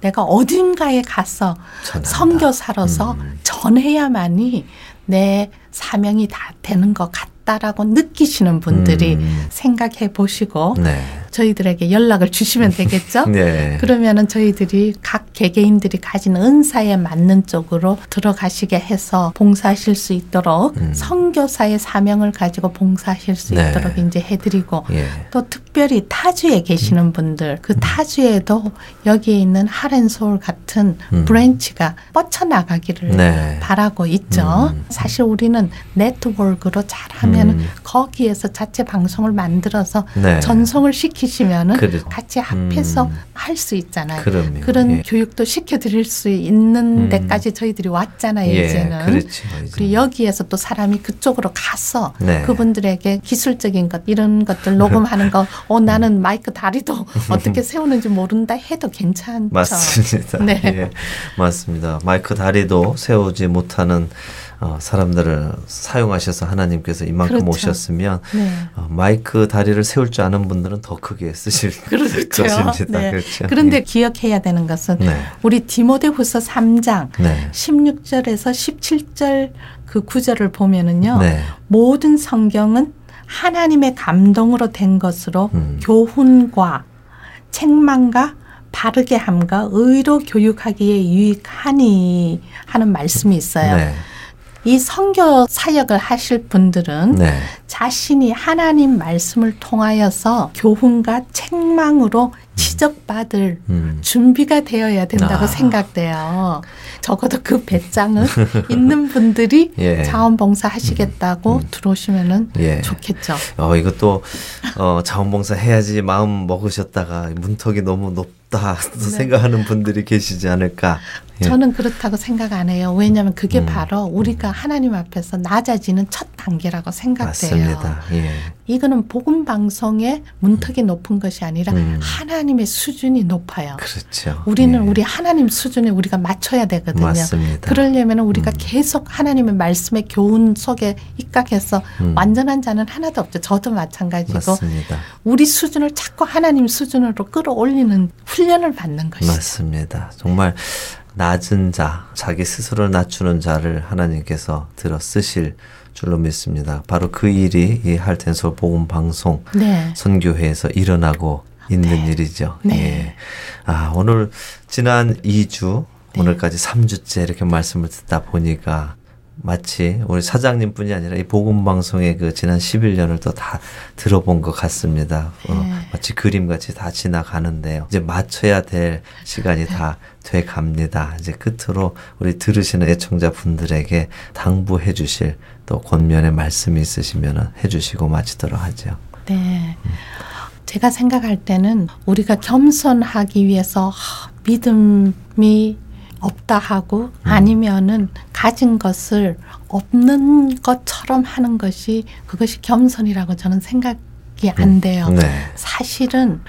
내가 어딘가에 가서
전한다.
선교사로서
음.
전해야만이 내 사명이 다 되는 것 같다 라고 느끼시는 분들이
음.
생각해 보시고
네.
저희들에게 연락을 주시면 되겠죠?
네.
그러면은 저희들이 각 개개인들이 가진 은사에 맞는 쪽으로 들어가시게 해서 봉사하실 수 있도록
음.
선교사의 사명을 가지고 봉사하실 수
네.
있도록 이제 해드리고
예.
또 특별히 타주에 계시는 분들 그 타주에도 여기에 있는 Heart and Soul 같은
음.
branch가 뻗쳐나가기를
네.
바라고 있죠.
음.
사실 우리는 네트워크로 잘하면
음.
거기에서 자체 방송을 만들어서
네.
전송을 시키시면은
그렇죠.
같이 합해서
음.
할수 있잖아요.
그럼요.
런
예.
교육도 시켜드릴 수 있는
음.
데까지 저희들이 왔잖아요.
예,
이제는.
그렇죠.
그리고 여기에서 또 사람이 그쪽으로 가서
네.
그분들에게 기술적인 것 이런 것들 녹음하는 거, 어 나는 마이크 다리도 어떻게 세우는지 모른다 해도 괜찮죠.
맞습니다.
네.
예, 맞습니다. 마이크 다리도 세우지 못하는 어, 사람들을 사용하셔서 하나님께서 이만큼
그렇죠.
오셨으면
네.
어, 마이크 다리를 세울 줄 아는 분들은 더 크게 쓰실
그렇죠.
것입니다.
네.
그렇죠.
그런데
예.
기억해야 되는 것은
네.
우리 디모데후서 3장
네.
16절에서 17절 그 구절을 보면은요.
네.
모든 성경은 하나님의 감동으로 된 것으로
음.
교훈과 책망과 바르게 함과 의로 교육하기에 유익하니 하는 말씀이 있어요.
네.
이 선교 사역을 하실 분들은
네.
자신이 하나님 말씀을 통하여서 교훈과 책망으로 지적받을
음.
준비가 되어야 된다고
아.
생각돼요. 적어도 그 배짱은 있는 분들이
예.
자원봉사 하시겠다고 들어오시면은
예.
좋겠죠.
어, 이것도, 어, 자원봉사 해야지 마음 먹으셨다가 문턱이 너무 높다 또 생각하는 분들이 계시지 않을까. 예.
네. 저는 그렇다고 생각 안 해요. 왜냐하면 그게
음.
바로 우리가 하나님 앞에서 낮아지는 첫 단계라고 생각돼요.
맞습니다. 예.
이거는 복음 방송의 문턱이 높은 것이 아니라
음.
하나님의 수준이 높아요.
그렇죠.
우리는
예.
우리 하나님 수준에 우리가 맞춰야 되거든요.
맞습니다.
그러려면 우리가
음.
계속 하나님의 말씀의 교훈 속에 입각해서
음.
완전한 자는 하나도 없죠. 저도 마찬가지고
맞습니다.
우리 수준을 자꾸 하나님 수준으로 끌어올리는 훈련을 받는 것이죠.
맞습니다. 정말 낮은 자, 자기 스스로를 낮추는 자를 하나님께서 들어 쓰실 줄로 믿습니다. 바로 그 일이 이 할텐서 복음 방송
네.
선교회에서 일어나고 있는 일이죠.
네.
예. 아, 오늘 지난 2주
네.
오늘까지 3주째 이렇게 말씀을 듣다 보니까 마치 우리 사장님뿐이 아니라 이 복음 방송의 그 지난 11년을 또 다 들어본 것 같습니다. 어,
네.
마치 그림같이 다 지나가는데요. 이제 맞춰야 될 시간이 다 돼 갑니다. 이제 끝으로 우리 들으시는 애청자 분들에게 당부해 주실 또 권면의 말씀이 있으시면 해 주시고 마치도록 하죠.
네. 제가 생각할 때는 우리가 겸손하기 위해서 하, 믿음이 없다 하고 아니면은 가진 것을 없는 것처럼 하는 것이 그것이 겸손이라고 저는 생각이 안 돼요.
네.
사실은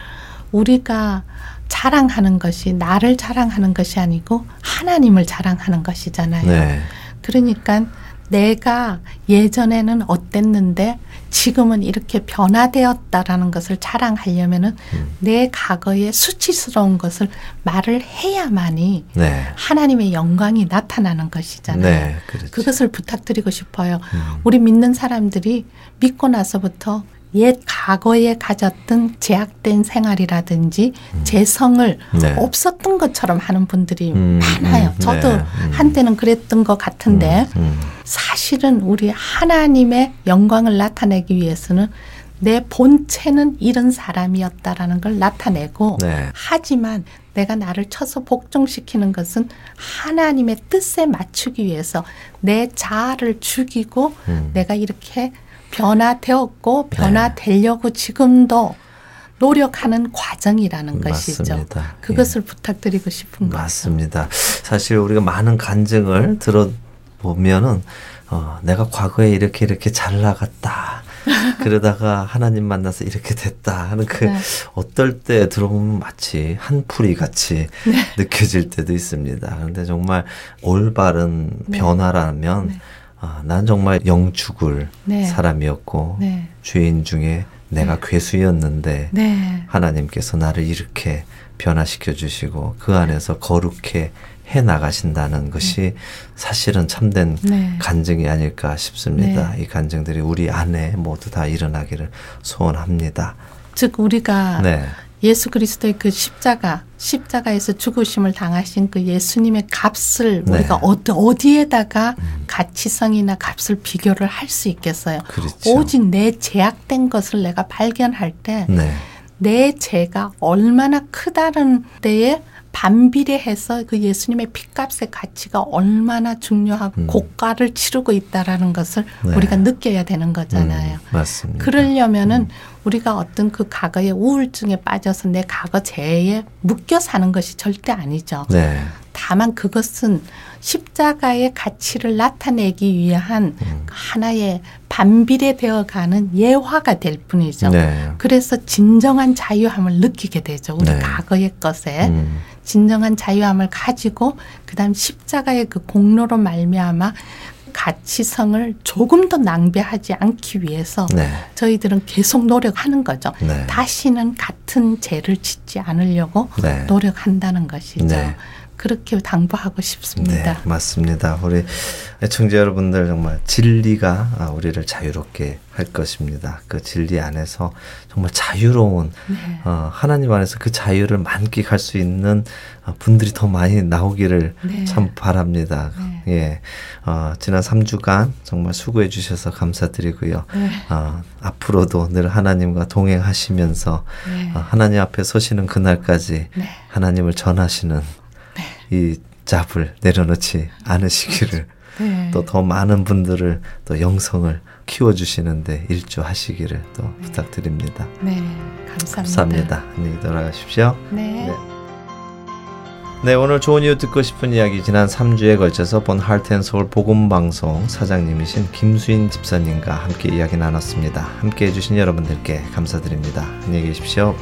우리가 자랑하는 것이 나를 자랑하는 것이 아니고 하나님을 자랑하는 것이잖아요.
네.
그러니까 내가 예전에는 어땠는데 지금은 이렇게 변화되었다라는 것을 자랑하려면은
음.
내 과거의 수치스러운 것을 말을 해야만이
네.
하나님의 영광이 나타나는 것이잖아요.
네. 그렇죠.
그것을 부탁드리고 싶어요.
음.
우리 믿는 사람들이 믿고 나서부터 옛 과거에 가졌던 제약된 생활이라든지 재성을
네.
없었던 것처럼 하는 분들이
음,
많아요.
음,
저도
네, 음.
한때는 그랬던 것 같은데
음,
사실은 우리 하나님의 영광을 나타내기 위해서는 내 본체는 이런 사람이었다라는 걸 나타내고
네.
하지만 내가 나를 쳐서 복종시키는 것은 하나님의 뜻에 맞추기 위해서 내 자아를 죽이고
음.
내가 이렇게 변화되었고 변화되려고 지금도 노력하는 과정이라는 것이죠.
맞습니다.
그것을 부탁드리고 싶은 거예요.
맞습니다. 사실 우리가 많은 간증을 들어보면은 어, 내가 과거에 이렇게 이렇게 잘 나갔다. 그러다가 하나님 만나서 이렇게 됐다 하는 그
네.
어떨 때 들어보면 마치 한풀이 같이
네.
느껴질 때도 있습니다. 그런데 정말 올바른 변화라면
네.
아, 난 정말 영죽을
네.
사람이었고
네.
죄인 중에 내가 괴수였는데
네.
하나님께서 나를 이렇게 변화시켜 주시고 그 안에서 거룩해 해 나가신다는 것이 사실은 참된
네.
간증이 아닐까 싶습니다.
네.
이 간증들이 우리 안에 모두 다 일어나기를 소원합니다.
즉 우리가
네.
예수 그리스도의 그 십자가, 십자가에서 죽으심을 당하신 그 예수님의 값을
네.
우리가 어디, 어디에다가 가치성이나 값을 비교를 할 수 있겠어요.
그렇죠.
오직 내 제약된 것을 내가 발견할 때내
네.
죄가 얼마나 크다는 데에 반비례해서 그 예수님의 피값의 가치가 얼마나 중요하고
음.
고가를 치르고 있다라는 것을
네.
우리가 느껴야 되는 거잖아요.
음, 맞습니다.
그러려면은 우리가 어떤 그 과거의 우울증에 빠져서 내 과거 죄에 묶여 사는 것이 절대 아니죠.
네.
다만 그것은 십자가의 가치를 나타내기 위한
음.
하나의 반비례되어 가는 예화가 될 뿐이죠.
네.
그래서 진정한 자유함을 느끼게 되죠. 우리
네.
과거의 것에
음,
진정한 자유함을 가지고 그다음 십자가의 그 공로로 말미암아 가치성을 조금 더 낭비하지 않기 위해서
네.
저희들은 계속 노력하는 거죠.
네.
다시는 같은 죄를 짓지 않으려고
네.
노력한다는 것이죠.
네.
그렇게 당부하고 싶습니다.
네, 맞습니다. 우리 애청자 여러분들 정말 진리가 아, 우리를 자유롭게 할 것입니다. 그 진리 안에서 정말 자유로운
네.
어, 하나님 안에서 그 자유를 만끽할 수 있는 어, 분들이 더 많이 나오기를
네.
참 바랍니다. 예, 어, 지난 3주간 정말 수고해 주셔서 감사드리고요.
네.
어, 앞으로도 늘 하나님과 동행하시면서
네.
어, 하나님 앞에 서시는 그날까지
네.
하나님을 전하시는 이 잡을 내려놓지 않으시기를
네.
또더 많은 분들을 또 영성을 키워주시는데 일조하시기를 또 부탁드립니다.
네, 감사합니다.
감사합니다. 안녕히 돌아가십시오.
네.
네. 네, 오늘 좋은 이유 듣고 싶은 이야기 지난 3주에 걸쳐서 본 하트앤서울 복음방송 사장님이신 김수인 집사님과 함께 이야기 나눴습니다. 함께 해주신 여러분들께 감사드립니다. 안녕히 계십시오.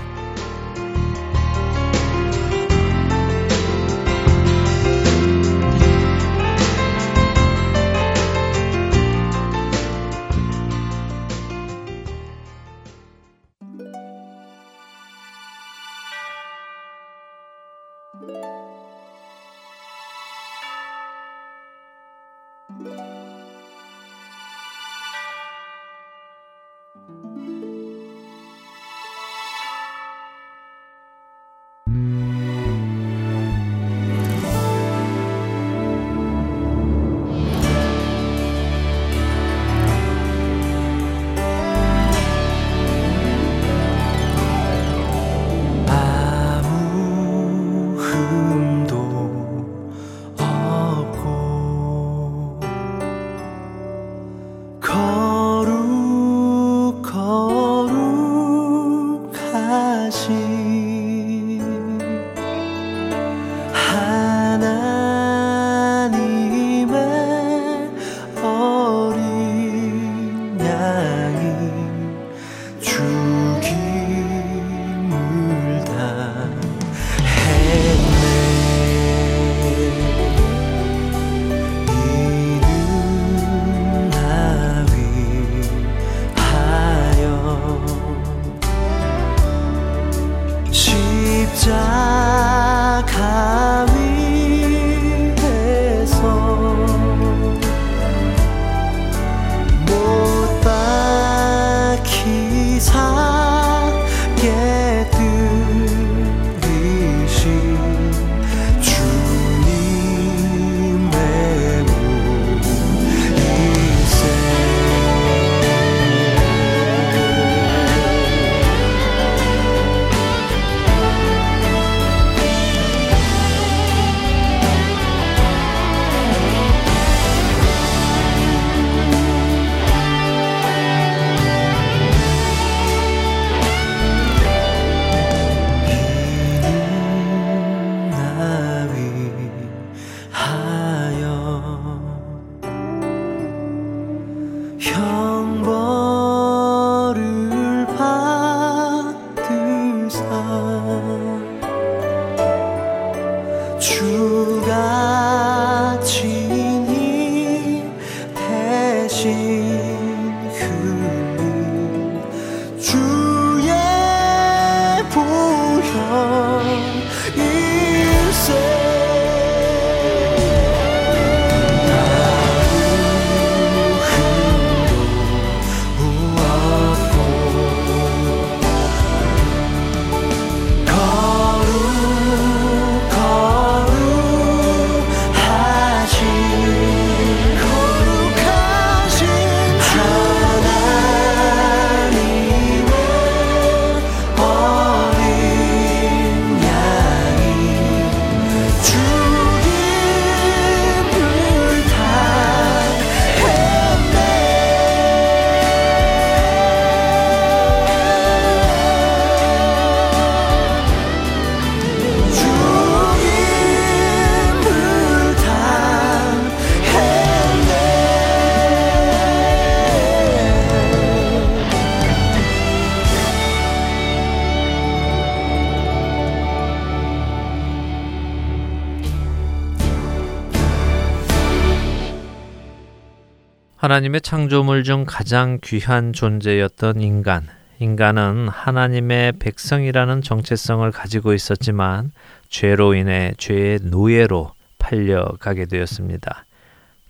하나님의 창조물 중 가장 귀한 존재였던 인간. 인간은 하나님의 백성이라는 정체성을 가지고 있었지만 죄로 인해 죄의 노예로 팔려가게 되었습니다.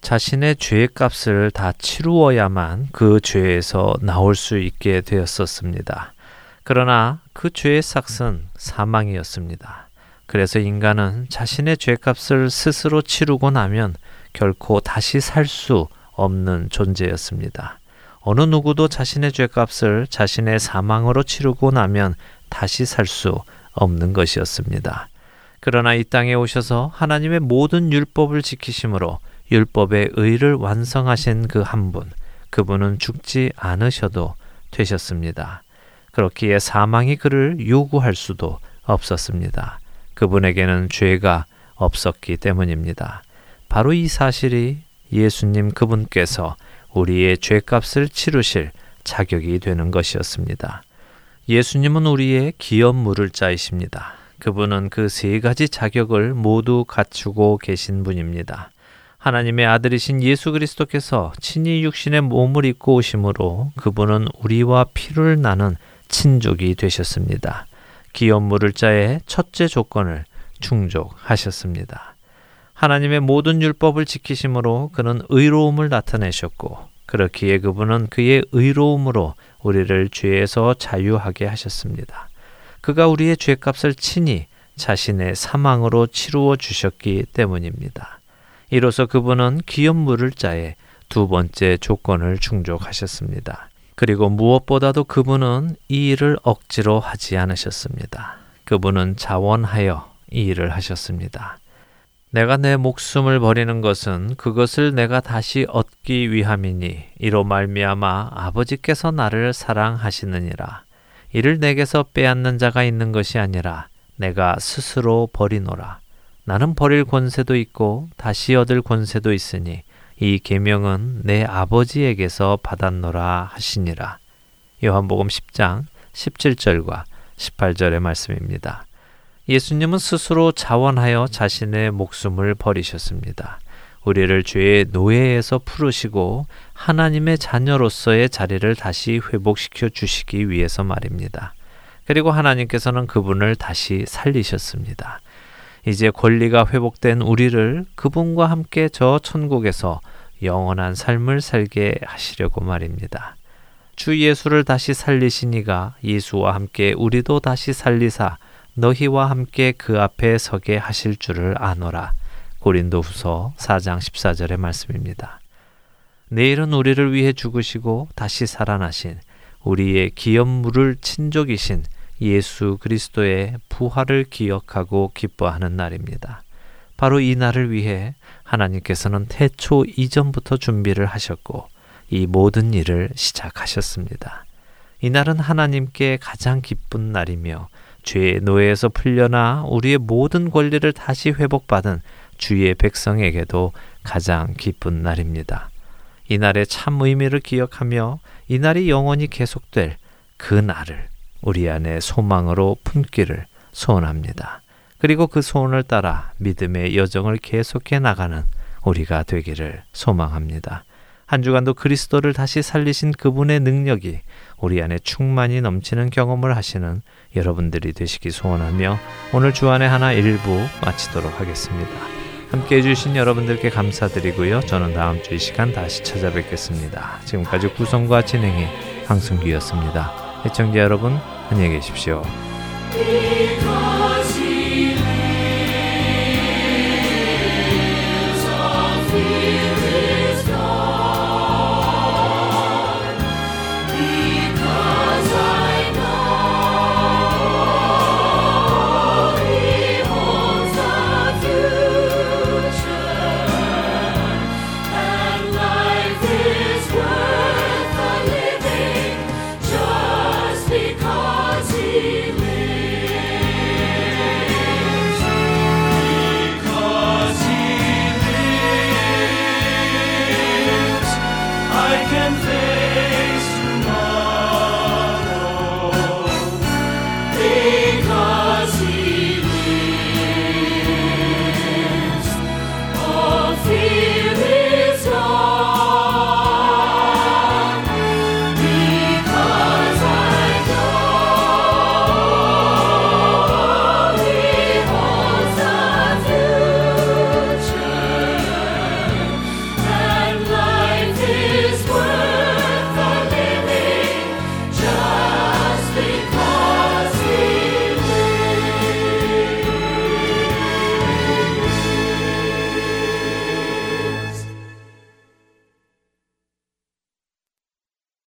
자신의 죄의 값을 다 치루어야만 그 죄에서 나올 수 있게 되었었습니다. 그러나 그 죄의 삭은 사망이었습니다. 그래서 인간은 자신의 죄값을 스스로 치르고 나면 결코 다시 살 수 없는 존재였습니다. 어느 누구도 자신의 죄값을 자신의 사망으로 치르고 나면 다시 살 수 없는 것이었습니다. 그러나 이 땅에 오셔서 하나님의 모든 율법을 지키심으로 율법의 의를 완성하신 그 한 분, 그분은 죽지 않으셔도 되셨습니다. 그렇기에 사망이 그를 요구할 수도 없었습니다. 그분에게는 죄가 없었기 때문입니다. 바로 이 사실이 예수님 그분께서 우리의 죄값을 치르실 자격이 되는 것이었습니다. 예수님은 우리의 기업 물을 자이십니다. 그분은 그 세 가지 자격을 모두 갖추고 계신 분입니다. 하나님의 아들이신 예수 그리스도께서 친히 육신의 몸을 입고 오심으로 그분은 우리와 피를 나는 친족이 되셨습니다. 기업 물을 자의 첫째 조건을 충족하셨습니다. 하나님의 모든 율법을 지키심으로 그는 의로움을 나타내셨고 그렇기에 그분은 그의 의로움으로 우리를 죄에서 자유하게 하셨습니다. 그가 우리의 죄값을 친히 자신의 사망으로 치루어 주셨기 때문입니다. 이로써 그분은 기업 물을 자의 두 번째 조건을 충족하셨습니다. 그리고 무엇보다도 그분은 이 일을 억지로 하지 않으셨습니다. 그분은 자원하여 이 일을 하셨습니다. 내가 내 목숨을 버리는 것은 그것을 내가 다시 얻기 위함이니 이로 말미암아 아버지께서 나를 사랑하시느니라. 이를 내게서 빼앗는 자가 있는 것이 아니라 내가 스스로 버리노라. 나는 버릴 권세도 있고 다시 얻을 권세도 있으니 이 계명은 내 아버지에게서 받았노라 하시니라. 요한복음 10장 17절과 18절의 말씀입니다. 예수님은 스스로 자원하여 자신의 목숨을 버리셨습니다. 우리를 죄의 노예에서 풀으시고 하나님의 자녀로서의 자리를 다시 회복시켜 주시기 위해서 말입니다. 그리고 하나님께서는 그분을 다시 살리셨습니다. 이제 권리가 회복된 우리를 그분과 함께 저 천국에서 영원한 삶을 살게 하시려고 말입니다. 주 예수를 다시 살리시니가 예수와 함께 우리도 다시 살리사 너희와 함께 그 앞에 서게 하실 줄을 아노라. 고린도후서 4장 14절의 말씀입니다. 내일은 우리를 위해 죽으시고 다시 살아나신 우리의 기업물을 친족이신 예수 그리스도의 부활을 기억하고 기뻐하는 날입니다. 바로 이 날을 위해 하나님께서는 태초 이전부터 준비를 하셨고 이 모든 일을 시작하셨습니다. 이 날은 하나님께 가장 기쁜 날이며 죄의 노예에서 풀려나 우리의 모든 권리를 다시 회복받은 주의 백성에게도 가장 기쁜 날입니다. 이 날의 참 의미를 기억하며 이 날이 영원히 계속될 그 날을 우리 안에 소망으로 품기를 소원합니다. 그리고 그 소원을 따라 믿음의 여정을 계속해 나가는 우리가 되기를 소망합니다. 한 주간도 그리스도를 다시 살리신 그분의 능력이 우리 안에 충만히 넘치는 경험을 하시는 여러분들이 되시기 소원하며 오늘 주안의 하나 일부 마치도록 하겠습니다. 함께 해주신 여러분들께 감사드리고요. 저는 다음 주 이 시간 다시 찾아뵙겠습니다. 지금까지 구성과 진행의 황승규였습니다. 시청자 여러분 안녕히 계십시오.